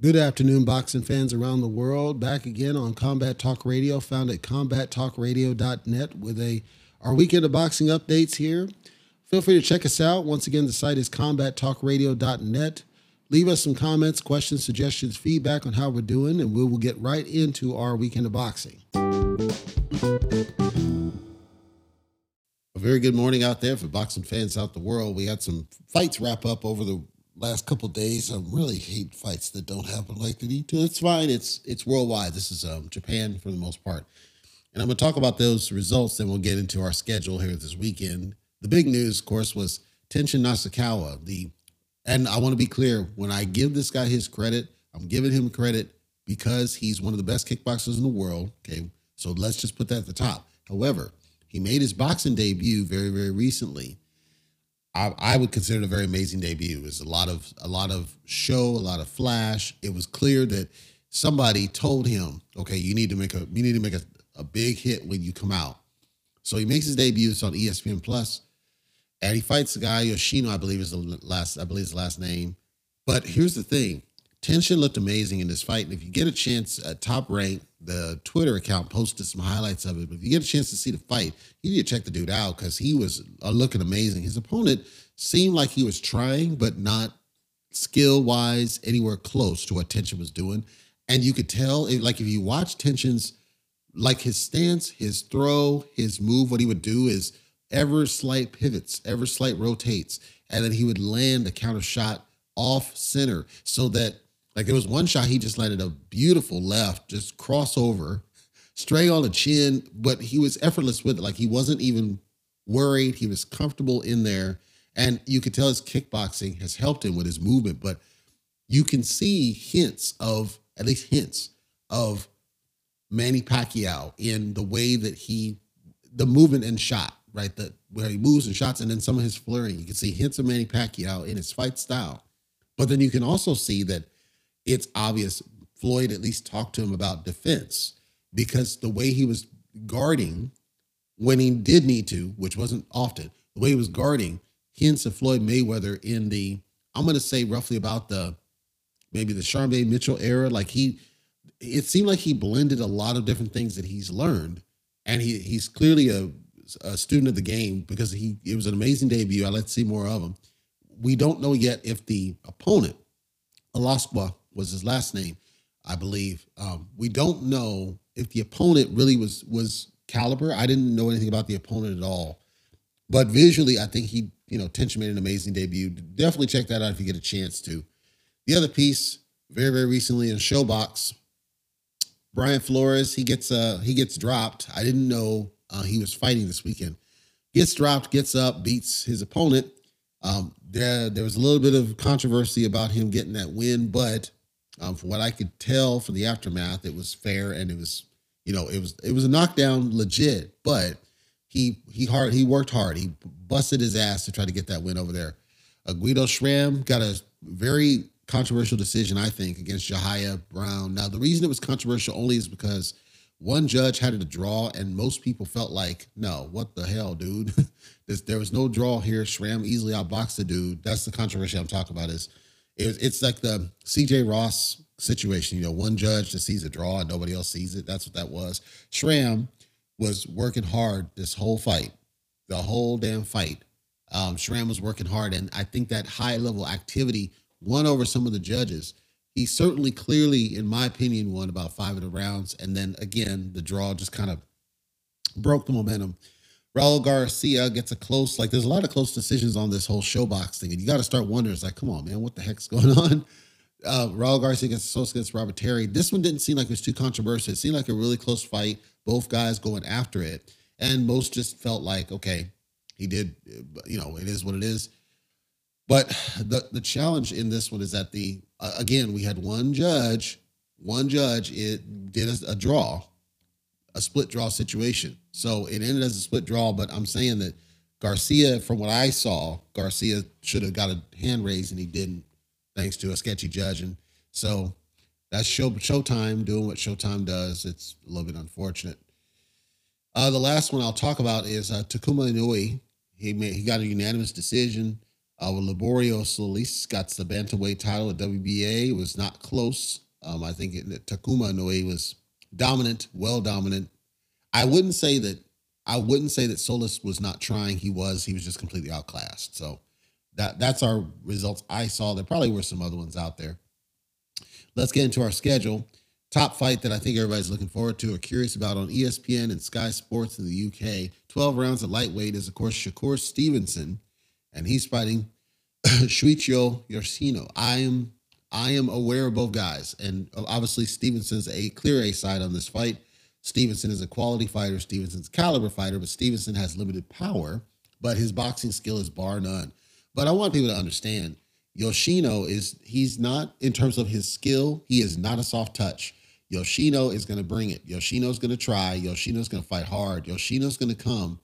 Good afternoon, boxing fans around the world. Back again on Combat Talk Radio, found at combattalkradio.net with a our weekend of boxing updates here. Feel free to check us out. Once again, the site is combattalkradio.net. Leave us some comments, questions, suggestions, feedback on how we're doing, and we will get right into our weekend of boxing. A very good morning out there for boxing fans out the world. We had some fights wrap up over the last couple days. I really hate fights that don't happen like they need. It's fine. It's it's worldwide. This is um, Japan for the most part, and I'm going to talk about those results. Then we'll get into our schedule here this weekend. The big news, of course, was Tenshin Nasukawa. The and I want to be clear when I give this guy his credit, I'm giving him credit because he's one of the best kickboxers in the world. Okay, so let's just put that at the top. However, he made his boxing debut very very recently I, I would consider it a very amazing debut. It was a lot of a lot of show, a lot of flash. It was clear that somebody told him, okay, you need to make a you need to make a, a big hit when you come out. So he makes his debut. It's on ESPN Plus, and he fights the guy Yoshino, I believe is the last, I believe his last name. But here's the thing: Tenshin looked amazing in this fight, and if you get a chance, at Top Rank, the Twitter account posted some highlights of it. But if you get a chance to see the fight, you need to check the dude out because he was uh, looking amazing. His opponent seemed like he was trying, but not skill wise anywhere close to what Tenshin was doing. And you could tell, like if you watch Tenshin's, like his stance, his throw, his move, what he would do is ever slight pivots, ever slight rotates, and then he would land a counter shot off center so that like there was one shot he just landed a beautiful left, just crossover, straight on the chin, but he was effortless with it. Like he wasn't even worried. He was comfortable in there. And you could tell his kickboxing has helped him with his movement, but you can see hints of, at least hints of Manny Pacquiao in the way that he, the movement and shot, right? That where he moves and shots, and then some of his flurrying. You can see hints of Manny Pacquiao in his fight style. But then you can also see that it's obvious Floyd at least talked to him about defense because the way he was guarding when he did need to, which wasn't often, the way he was guarding hints of Floyd Mayweather in the, I'm going to say roughly about the, maybe the Sharmba Mitchell era. Like he, it seemed like he blended a lot of different things that he's learned. And he he's clearly a, a student of the game because he, it was an amazing debut. I like to see more of him. We don't know yet if the opponent, Alaskwa, was his last name, I believe. Um, we don't know if the opponent really was was caliber. I didn't know anything about the opponent at all, but visually, I think he, you know, Tenshin made an amazing debut. Definitely check that out if you get a chance to. The other piece, very very recently in ShoBox, Brian Flores, he gets uh he gets dropped. I didn't know uh, he was fighting this weekend. Gets dropped, gets up, beats his opponent. Um, there there was a little bit of controversy about him getting that win, but um, from what I could tell from the aftermath, it was fair and it was, you know, it was it was a knockdown, legit. But he he hard he worked hard. He busted his ass to try to get that win over there. Uh, Guido Schramm got a very controversial decision, I think, against Jahia Brown. Now, the reason it was controversial only is because one judge had it a draw, and most people felt like, no, what the hell, dude? there was no draw here. Schramm easily outboxed the dude. That's the controversy I'm talking about. Is it, it's like the CJ Ross situation. You know, one judge that sees a draw and nobody else sees it. That's what that was. Schramm was working hard this whole fight, the whole damn fight. Um, Schramm was working hard, and I think that high level activity won over some of the judges. He certainly, clearly, in my opinion, won about five of the rounds, and then again, the draw just kind of broke the momentum. Raul Garcia gets a close, like there's a lot of close decisions on this whole ShoBox thing. And you got to start wondering, it's like, come on, man, what the heck's going on? Uh, Raul Garcia gets close against Robert Terry. This one didn't seem like it was too controversial. It seemed like a really close fight, both guys going after it. And most just felt like, okay, he did, you know, it is what it is. But the, the challenge in this one is that the, uh, again, we had one judge, one judge, it did a, a draw a split draw situation. So it ended as a split draw, but I'm saying that Garcia, from what I saw, Garcia should have got a hand raised and he didn't, thanks to a sketchy judge. And so that's show Showtime doing what Showtime does. It's a little bit unfortunate. Uh, the last one I'll talk about is uh, Takuma Inoue. He made, he got a unanimous decision. Uh, Liborio Solis got the bantamweight title at WBA. It was not close. Um, I think it, Takuma Inoue was dominant, well dominant. I wouldn't say that. I wouldn't say that Solis was not trying. He was. He was just completely outclassed. So that that's our results. I saw. There probably were some other ones out there. Let's get into our schedule. Top fight that I think everybody's looking forward to or curious about on ESPN and Sky Sports in the UK. 12 rounds at lightweight is, of course, Shakur Stevenson, and he's fighting Shuichiro Yoshino. I am I am aware of both guys, and obviously Stevenson's a clear A side on this fight. Stevenson is a quality fighter. Stevenson's caliber fighter, but Stevenson has limited power, but his boxing skill is bar none. But I want people to understand Yoshino is he's not in terms of his skill, he is not a soft touch. Yoshino is going to bring it. Yoshino's going to try. Yoshino's going to fight hard. Yoshino's going to come.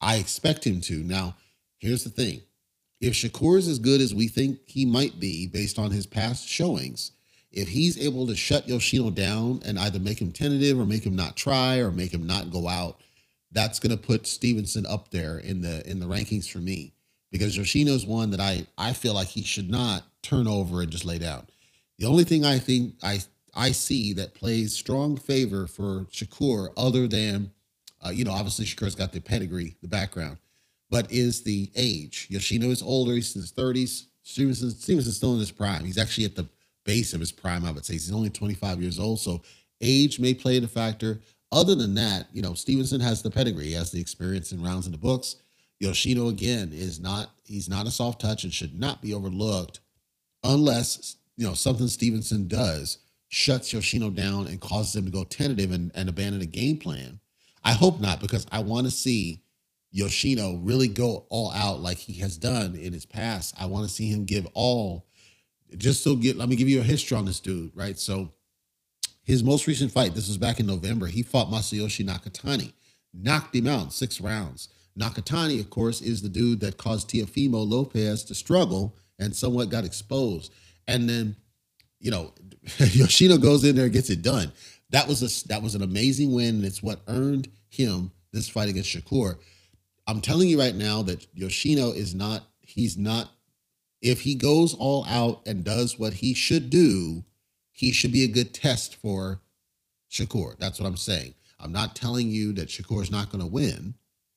I expect him to. Now, here's the thing. If Shakur is as good as we think he might be based on his past showings, if he's able to shut Yoshino down and either make him tentative or make him not try or make him not go out, that's going to put Stevenson up there in the in the rankings for me because Yoshino's one that I I feel like he should not turn over and just lay down. The only thing I think I I see that plays strong favor for Shakur, other than, uh, you know, obviously Shakur's got the pedigree, the background, but is the age. Yoshino is older, he's in his 30s. Stevenson, Stevenson's still in his prime. He's actually at the base of his prime, I would say. He's only 25 years old, so age may play a factor. Other than that, you know, Stevenson has the pedigree, he has the experience in rounds in the books. Yoshino again is not he's not a soft touch and should not be overlooked unless you know something Stevenson does shuts Yoshino down and causes him to go tentative and, and abandon a game plan. I hope not, because I want to see Yoshino really go all out like he has done in his past. I want to see him give all. Just so get, let me give you a history on this dude, right? So his most recent fight, this was back in November, he fought Masayoshi Nakatani, knocked him out in six rounds. Nakatani, of course, is the dude that caused Teofimo Lopez to struggle and somewhat got exposed. And then you know, Yoshino goes in there and gets it done. That was a that was an amazing win, and it's what earned him this fight against Shakur. I'm telling you right now that Yoshino is not. He's not. If he goes all out and does what he should do, he should be a good test for Shakur. That's what I'm saying. I'm not telling you that Shakur is not going to win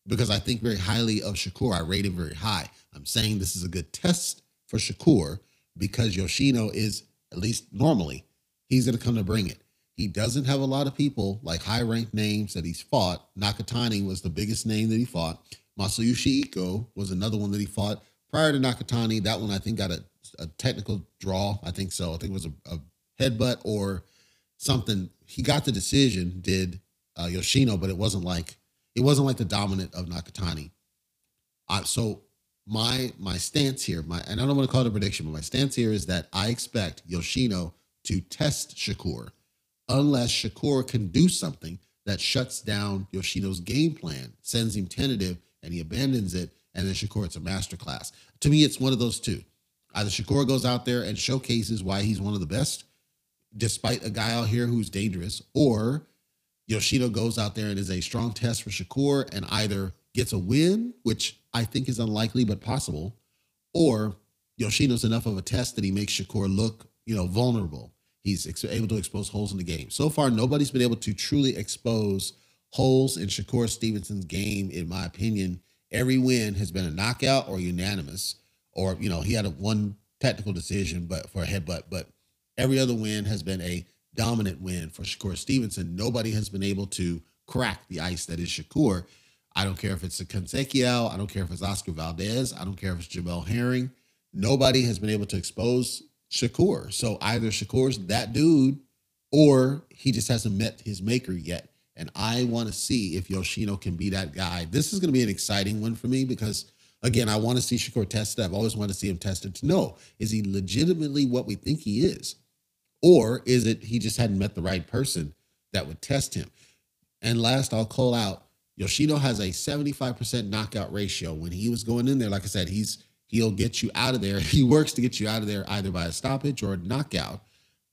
because I think very highly of Shakur. I rate him very high. I'm saying this is a good test for Shakur because Yoshino is at least normally, he's going to come to bring it. He doesn't have a lot of people like high ranked names that he's fought. Nakatani was the biggest name that he fought. Masayuki Ito was another one that he fought. Prior to Nakatani, that one I think got a, a technical draw. I think so. I think it was a, a headbutt or something. He got the decision, did uh, Yoshino, but it wasn't like it wasn't like the dominant of Nakatani. So my my stance here, my and I don't want to call it a prediction, but my stance here is that I expect Yoshino to test Shakur unless Shakur can do something that shuts down Yoshino's game plan, sends him tentative, and he abandons it, and then Shakur, it's a masterclass. To me, it's one of those two. Either Shakur goes out there and showcases why he's one of the best, despite a guy out here who's dangerous, or Yoshino goes out there and is a strong test for Shakur and either gets a win, which I think is unlikely but possible, or Yoshino's enough of a test that he makes Shakur look, you know, vulnerable. He's ex- able to expose holes in the game. So far, nobody's been able to truly expose holes in Shakur Stevenson's game, in my opinion. Every win has been a knockout or unanimous, or you know, he had a one technical decision, but for a headbutt. But every other win has been a dominant win for Shakur Stevenson. Nobody has been able to crack the ice that is Shakur. I don't care if it's a Conceição. I don't care if it's Oscar Valdez. I don't care if it's Jamel Herring. Nobody has been able to expose Shakur. So either Shakur's that dude or he just hasn't met his maker yet. And I want to see if Yoshino can be that guy. This is going to be an exciting one for me because, again, I want to see Shakur tested. I've always wanted to see him tested to know is he legitimately what we think he is? Or is it he just hadn't met the right person that would test him? And last, I'll call out Yoshino has a 75% knockout ratio. When he was going in there, like I said, he's he'll get you out of there. He works to get you out of there either by a stoppage or a knockout.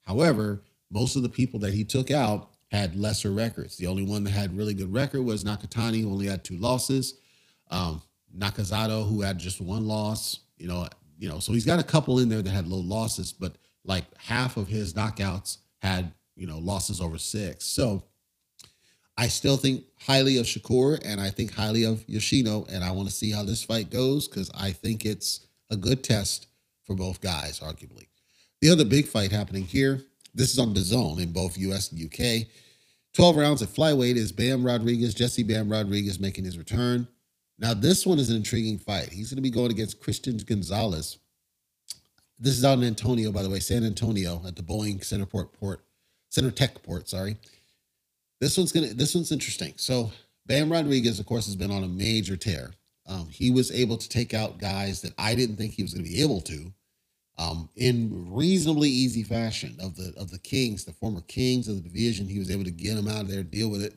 However, most of the people that he took out had lesser records. The only one that had really good record was Nakatani, who only had two losses. Um, Nakazato, who had just one loss. You know, you know, so he's got a couple in there that had low losses, but like half of his knockouts had you know losses over six. So I still think highly of Shakur and I think highly of Yoshino, and I want to see how this fight goes because I think it's a good test for both guys, arguably. The other big fight happening here, this is on DAZN in both US and UK. 12 rounds at flyweight is Bam Rodriguez, Jesse Bam Rodriguez making his return. Now, this one is an intriguing fight. He's going to be going against Christian Gonzalez. This is out in Antonio, by the way, San Antonio at the Boeing Center Port Port Center Tech Port. Sorry. This one's gonna. This one's interesting. So Bam Rodriguez, of course, has been on a major tear. Um, he was able to take out guys that I didn't think he was going to be able to, um, in reasonably easy fashion. Of the of the Kings, the former Kings of the division, he was able to get them out of there, deal with it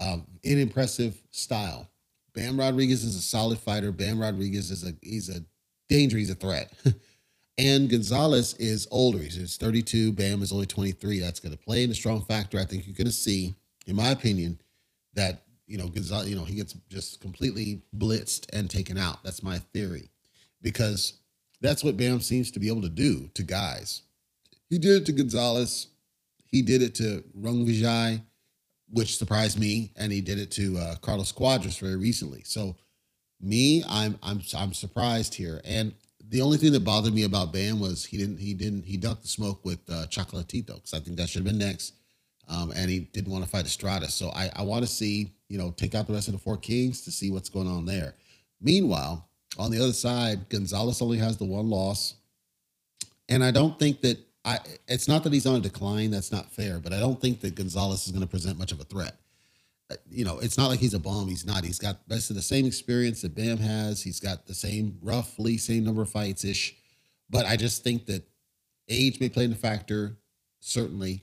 um, in impressive style. Bam Rodriguez is a solid fighter. Bam Rodriguez is a he's a danger. He's a threat. and Gonzalez is older. He's 32. Bam is only 23. That's going to play in a strong factor. I think you're going to see, in my opinion, that you know Gonzalez. You know he gets just completely blitzed and taken out. That's my theory, because that's what Bam seems to be able to do to guys. He did it to Gonzalez. He did it to Rungvisai which surprised me, and he did it to uh, Carlos Cuadras very recently. So, me, I'm I'm I'm surprised here. And the only thing that bothered me about Bam was he didn't he didn't he ducked the smoke with uh, Chocolatito because I think that should have been next. Um, and he didn't want to fight Estrada. So I, I want to see, you know, take out the rest of the four kings to see what's going on there. Meanwhile, on the other side, Gonzalez only has the one loss. And I don't think that I it's not that he's on a decline. That's not fair. But I don't think that Gonzalez is going to present much of a threat. Uh, you know, it's not like he's a bomb. He's not. He's got basically the same experience that Bam has. He's got the same roughly same number of fights ish. But I just think that age may play in a factor. Certainly,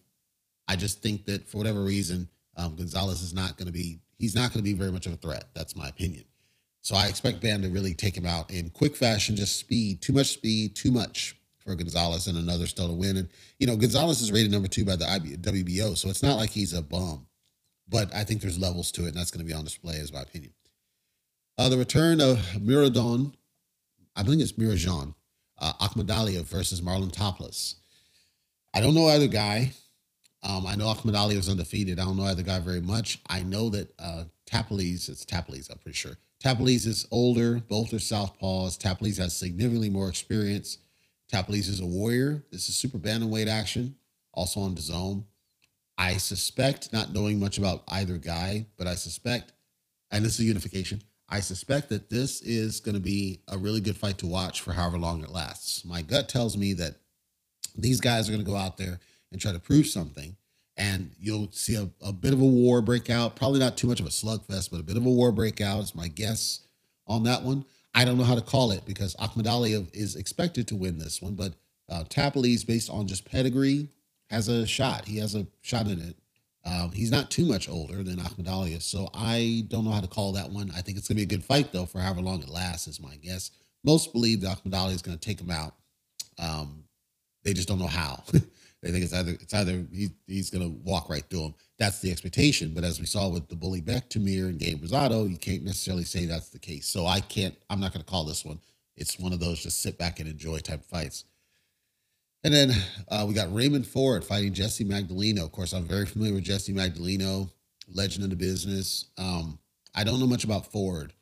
I just think that for whatever reason, um, Gonzalez is not going to be. He's not going to be very much of a threat. That's my opinion. So I expect Bam to really take him out in quick fashion. Just speed, too much speed, too much for Gonzalez and another still to win. And, you know, Gonzalez is rated number two by the WBO, so it's not like he's a bum. But I think there's levels to it, and that's going to be on display, is my opinion. Uh, the return of Miradon, I think it's Mirajan, uh, Akhmadaliev versus Marlon Taples. I don't know either guy. Um, I know Akhmadaliev was undefeated. I don't know either guy very much. I know that uh, Taples, it's Taples, I'm pretty sure. Taples is older. Both are southpaws. Taples has significantly more experience. Taples is a warrior. This is super bantamweight action, also on DAZN. I suspect, not knowing much about either guy, but I suspect, and this is a unification. I suspect that this is going to be a really good fight to watch for however long it lasts. My gut tells me that these guys are going to go out there and try to prove something, and you'll see a, a bit of a war break out. Probably not too much of a slugfest, but a bit of a war breakout is my guess on that one. I don't know how to call it because Akhmadaliev is expected to win this one, but uh, Tapales, based on just pedigree, has a shot. He has a shot in it. Um, he's not too much older than Akhmadaliev, so I don't know how to call that one. I think it's going to be a good fight, though, for however long it lasts, is my guess. Most believe that Akhmadaliev is going to take him out. Um, they just don't know how. they think it's either it's either he, he's going to walk right through him that's the expectation. But as we saw with the bully Bektemir and Gabe Rosado, you can't necessarily say that's the case. So I can't, I'm not going to call this one. It's one of those just sit back and enjoy type fights. And then uh, we got Raymond Ford fighting Jessie Magdaleno. Of course, I'm very familiar with Jessie Magdaleno, legend of the business. Um, I don't know much about Ford.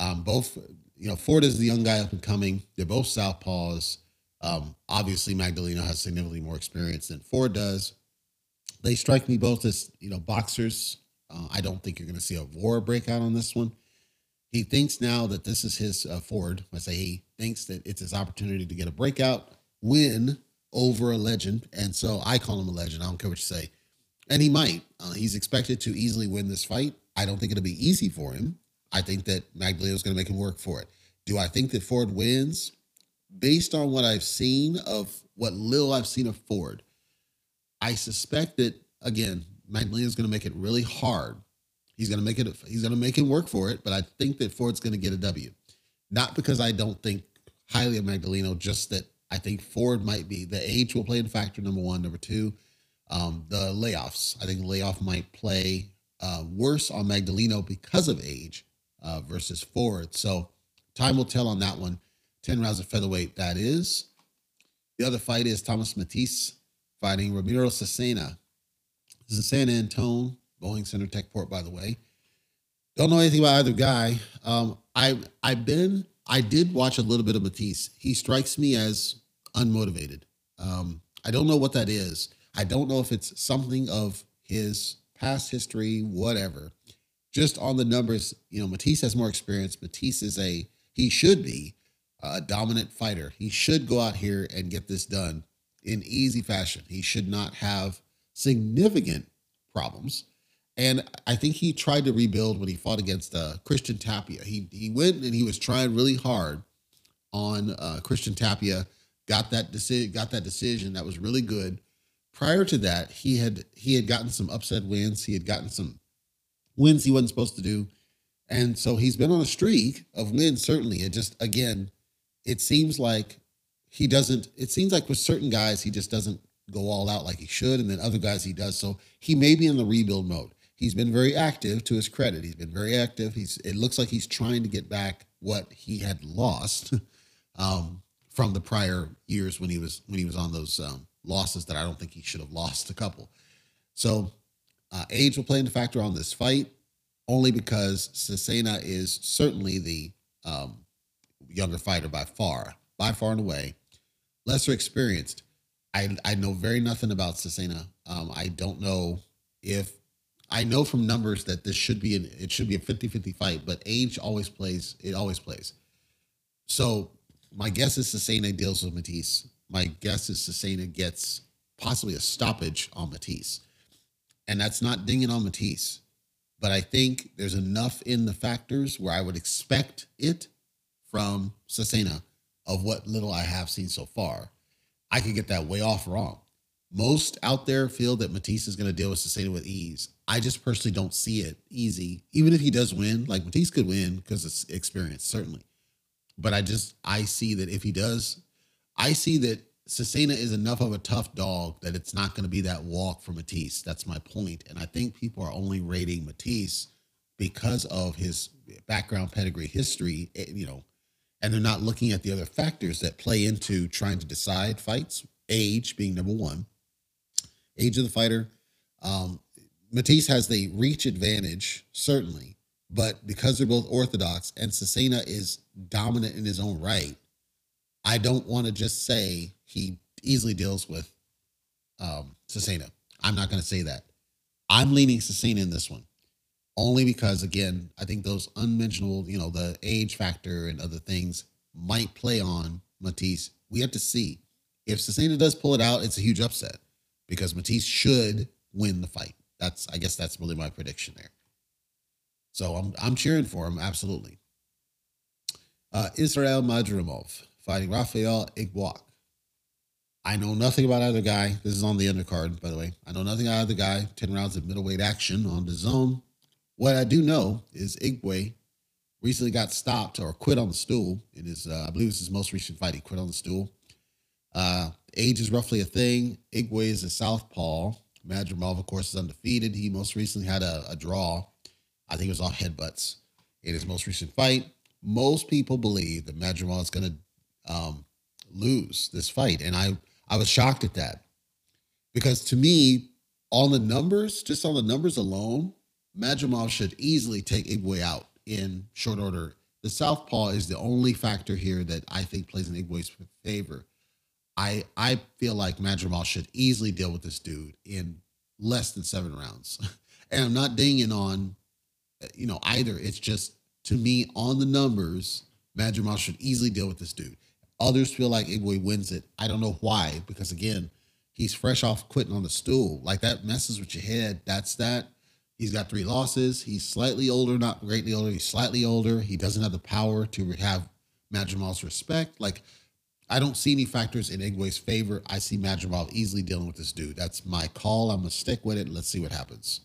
Um, both, you know, Ford is the young guy up and coming. They're both southpaws. Um, obviously, Magdaleno has significantly more experience than Ford does they strike me both as you know boxers. Uh, I don't think you're going to see a war breakout on this one. He thinks now that this is his uh, Ford. I say he thinks that it's his opportunity to get a breakout win over a legend, and so I call him a legend. I don't care what you say, and he might. Uh, he's expected to easily win this fight. I don't think it'll be easy for him. I think that Magdaleno is going to make him work for it. Do I think that Ford wins? Based on what I've seen of what little I've seen of Ford, I suspect that again, is going to make it really hard. He's going to make it. He's going to make him work for it. But I think that Ford's going to get a W, not because I don't think highly of Magdaleno, just that I think Ford might be the age will play in factor. Number one, number two, um, the layoffs. I think layoff might play uh, worse on Magdaleno because of age uh, versus Ford. So time will tell on that one. 10 rounds of featherweight, that is. The other fight is Thomas Mattice fighting Ramiro Cesena. This is San Antone, Boeing Center Techport, by the way. Don't know anything about either guy. Um, I I've been I did watch a little bit of Mattice. He strikes me as unmotivated. Um, I don't know what that is. I don't know if it's something of his past history, whatever. Just on the numbers, you know, Mattice has more experience. Mattice is a he should be a dominant fighter. He should go out here and get this done in easy fashion. He should not have significant problems. And I think he tried to rebuild when he fought against uh, Christian Tapia. He he went and he was trying really hard on uh, Christian Tapia. Got that decision. Got that decision. That was really good. Prior to that, he had he had gotten some upset wins. He had gotten some wins he wasn't supposed to do, and so he's been on a streak of wins. Certainly, it just again, it seems like he doesn't. It seems like with certain guys, he just doesn't go all out like he should, and then other guys he does. So he may be in the rebuild mode he's been very active to his credit. He's been very active. He's it looks like he's trying to get back what he had lost um, from the prior years when he was when he was on those um, losses that I don't think he should have lost a couple. So uh, age will play into factor on this fight only because Cesena is certainly the um, younger fighter by far, by far and away, lesser experienced. I, I know very nothing about Cesena. Um, I don't know if I know from numbers that this should be an it should be a 50-50 fight, but age always plays, it always plays. So my guess is Cesena deals with Mattice. My guess is Cesena gets possibly a stoppage on Mattice. And that's not dinging on Mattice. But I think there's enough in the factors where I would expect it from Cesena of what little I have seen so far. I could get that way off wrong. Most out there feel that Mattice is going to deal with Cesena with ease. I just personally don't see it easy. Even if he does win, like Mattice could win because it's experience, certainly. But I just I see that if he does, I see that Cesena is enough of a tough dog that it's not going to be that walk for Mattice. That's my point. And I think people are only rating Mattice because of his background, pedigree, history, eh, you know, and they're not looking at the other factors that play into trying to decide fights, age being number one, age of the fighter. Um, Mattice has the reach advantage, certainly, but because they're both orthodox and Cesena is dominant in his own right, I don't want to just say he easily deals with um, Cesena. I'm not going to say that. I'm leaning Cesena in this one only because, again, I think those unmentionable, you know, the age factor and other things might play on Mattice. We have to see. If Cesena does pull it out, it's a huge upset because Mattice should win the fight. That's I guess that's really my prediction there. So I'm I'm cheering for him absolutely. Uh, Israel Madrimov fighting Rafael Igbokwe. I know nothing about either guy. This is on the undercard, by the way. I know nothing about either guy. 10 rounds of middleweight action on DAZN. What I do know is Igwe recently got stopped or quit on the stool in his, uh, I believe it's his most recent fight. He quit on the stool. Uh, age is roughly a thing. Igwe is a southpaw. Madrimov, of course, is undefeated. He most recently had a, a draw. I think it was all headbutts in his most recent fight. Most people believe that Madrimov is going to um, lose this fight, and I I was shocked at that because to me, on the numbers, just on the numbers alone, Madrimov should easily take Igbokwe out in short order. The southpaw is the only factor here that I think plays in Igbokwe's favor. I I feel like Madrimov should easily deal with this dude in less than seven rounds. and I'm not dinging on, uh, you know, either. It's just to me on the numbers, Madrimov should easily deal with this dude. Others feel like Igbokwe wins it. I don't know why, because again, he's fresh off quitting on the stool. Like that messes with your head. That's that. He's got three losses. He's slightly older, not greatly older. He's slightly older. He doesn't have the power to have Madrimov's respect. Like I don't see any factors in Igwe's favor. I see Madrimov easily dealing with this dude. That's my call. I'm gonna stick with it. Let's see what happens.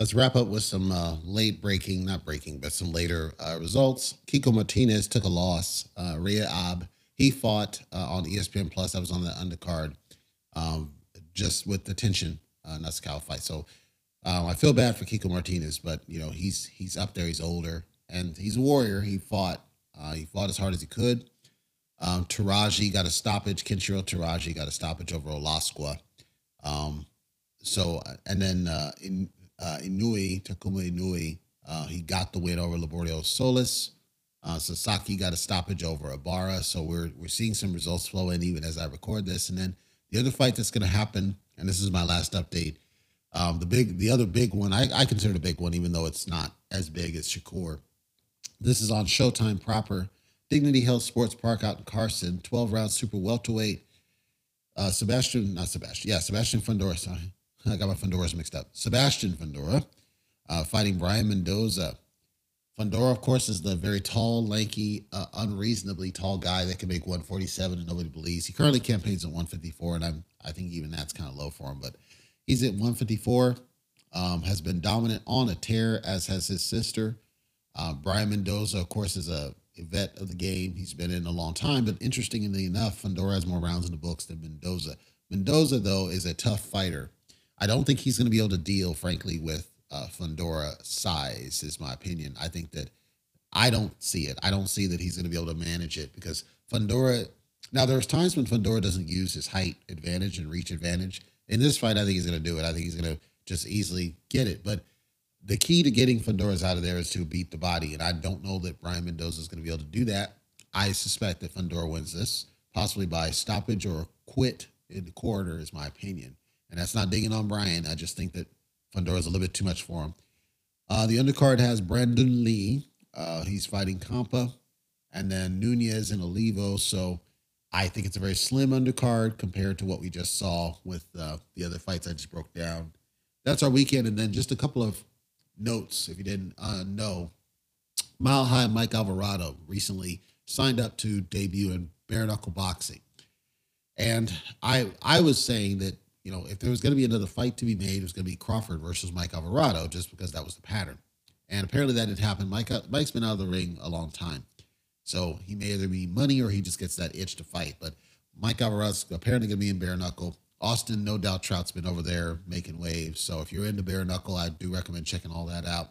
Let's wrap up with some uh, late breaking, not breaking, but some later uh, results. Kiko Martinez took a loss. Uh, Reiya Abe, he fought uh, on ESPN Plus. I was on the undercard, um, just with the Tenshin, uh, cow fight. So um, I feel bad for Kiko Martinez, but you know he's he's up there. He's older and he's a warrior. He fought Uh, he fought as hard as he could. Um, Teraji got a stoppage. Kenshiro Taraji got a stoppage over Olasqua. Um, so, and then uh, in, uh, Inoue, Takuma Inoue, uh, he got the win over Liborio Solis. Uh, Sasaki got a stoppage over Ibarra. So we're we're seeing some results flow in even as I record this. And then the other fight that's going to happen, and this is my last update. Um, the big, the other big one, I, I consider the big one, even though it's not as big as Shakur. This is on Showtime proper. Dignity Health Sports Park out in Carson, 12 round super welterweight. Uh, Sebastian, not Sebastian, yeah, Sebastian Fundora. Sorry, I got my Fundoras mixed up. Sebastian Fundora uh, fighting Brian Mendoza. Fundora, of course, is the very tall, lanky, uh, unreasonably tall guy that can make 147 and nobody believes. He currently campaigns at 154, and I'm I think even that's kind of low for him, but he's at 154. Um, has been dominant on a tear, as has his sister. Uh, Brian Mendoza, of course, is a vet of the game. He's been in a long time, but interestingly enough, Fundora has more rounds in the books than Mendoza. Mendoza, though, is a tough fighter. I don't think he's going to be able to deal, frankly, with uh, Fundora size, is my opinion. I think that I don't see it. I don't see that he's going to be able to manage it because Fundora. Now, there's times when Fundora doesn't use his height advantage and reach advantage. In this fight, I think he's going to do it. I think he's going to just easily get it. But the key to getting Fundoras out of there is to beat the body. And I don't know that Brian Mendoza is going to be able to do that. I suspect that Fundora wins this, possibly by stoppage or quit in the corridor, is my opinion. And that's not digging on Brian. I just think that Fundora is a little bit too much for him. Uh, the undercard has Brandon Lee. Uh, he's fighting Campa, and then Nunez and Olivo. So I think it's a very slim undercard compared to what we just saw with uh, the other fights I just broke down. That's our weekend, and then just a couple of notes, if you didn't uh, know, Mile High Mike Alvarado recently signed up to debut in bare knuckle boxing. And I I was saying that, you know, if there was going to be another fight to be made, it was going to be Crawford versus Mike Alvarado, just because that was the pattern. And apparently that didn't happen. Mike uh, Mike's been out of the ring a long time. So he may either be money or he just gets that itch to fight. But Mike Alvarado's apparently going to be in bare knuckle. Austin, no doubt Trout's been over there making waves. So if you're into bare knuckle, I do recommend checking all that out.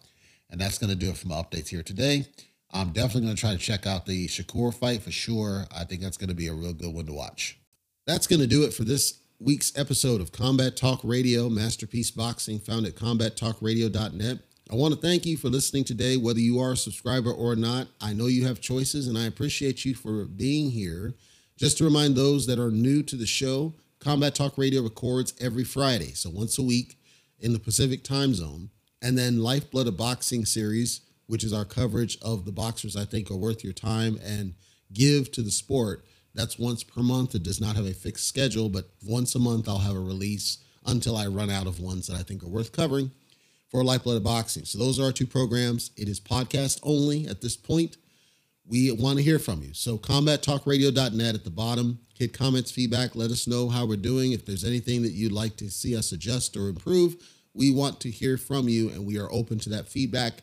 And that's going to do it for my updates here today. I'm definitely going to try to check out the Shakur fight for sure. I think that's going to be a real good one to watch. That's going to do it for this week's episode of Combat Talk Radio, Masterpiece Boxing, found at combattalkradio.net. I want to thank you for listening today, whether you are a subscriber or not. I know you have choices, and I appreciate you for being here. Just to remind those that are new to the show, Combat Talk Radio records every Friday, so once a week in the Pacific time zone. And then Lifeblood of Boxing series, which is our coverage of the boxers I think are worth your time and give to the sport. That's once per month. It does not have a fixed schedule, but once a month I'll have a release until I run out of ones that I think are worth covering for Lifeblood of Boxing. So those are our two programs. It is podcast only at this point we want to hear from you. So combattalkradio.net at the bottom, hit comments, feedback, let us know how we're doing. If there's anything that you'd like to see us adjust or improve, we want to hear from you and we are open to that feedback.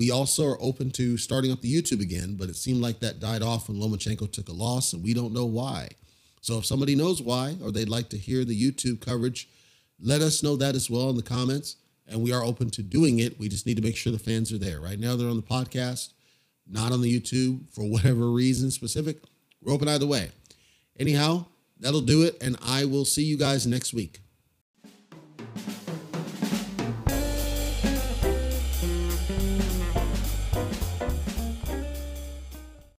We also are open to starting up the YouTube again, but it seemed like that died off when Lomachenko took a loss and we don't know why. So if somebody knows why or they'd like to hear the YouTube coverage, let us know that as well in the comments. And we are open to doing it. We just need to make sure the fans are there. Right now, they're on the podcast not on the YouTube for whatever reason specific, we're open either way. Anyhow, that'll do it. And I will see you guys next week.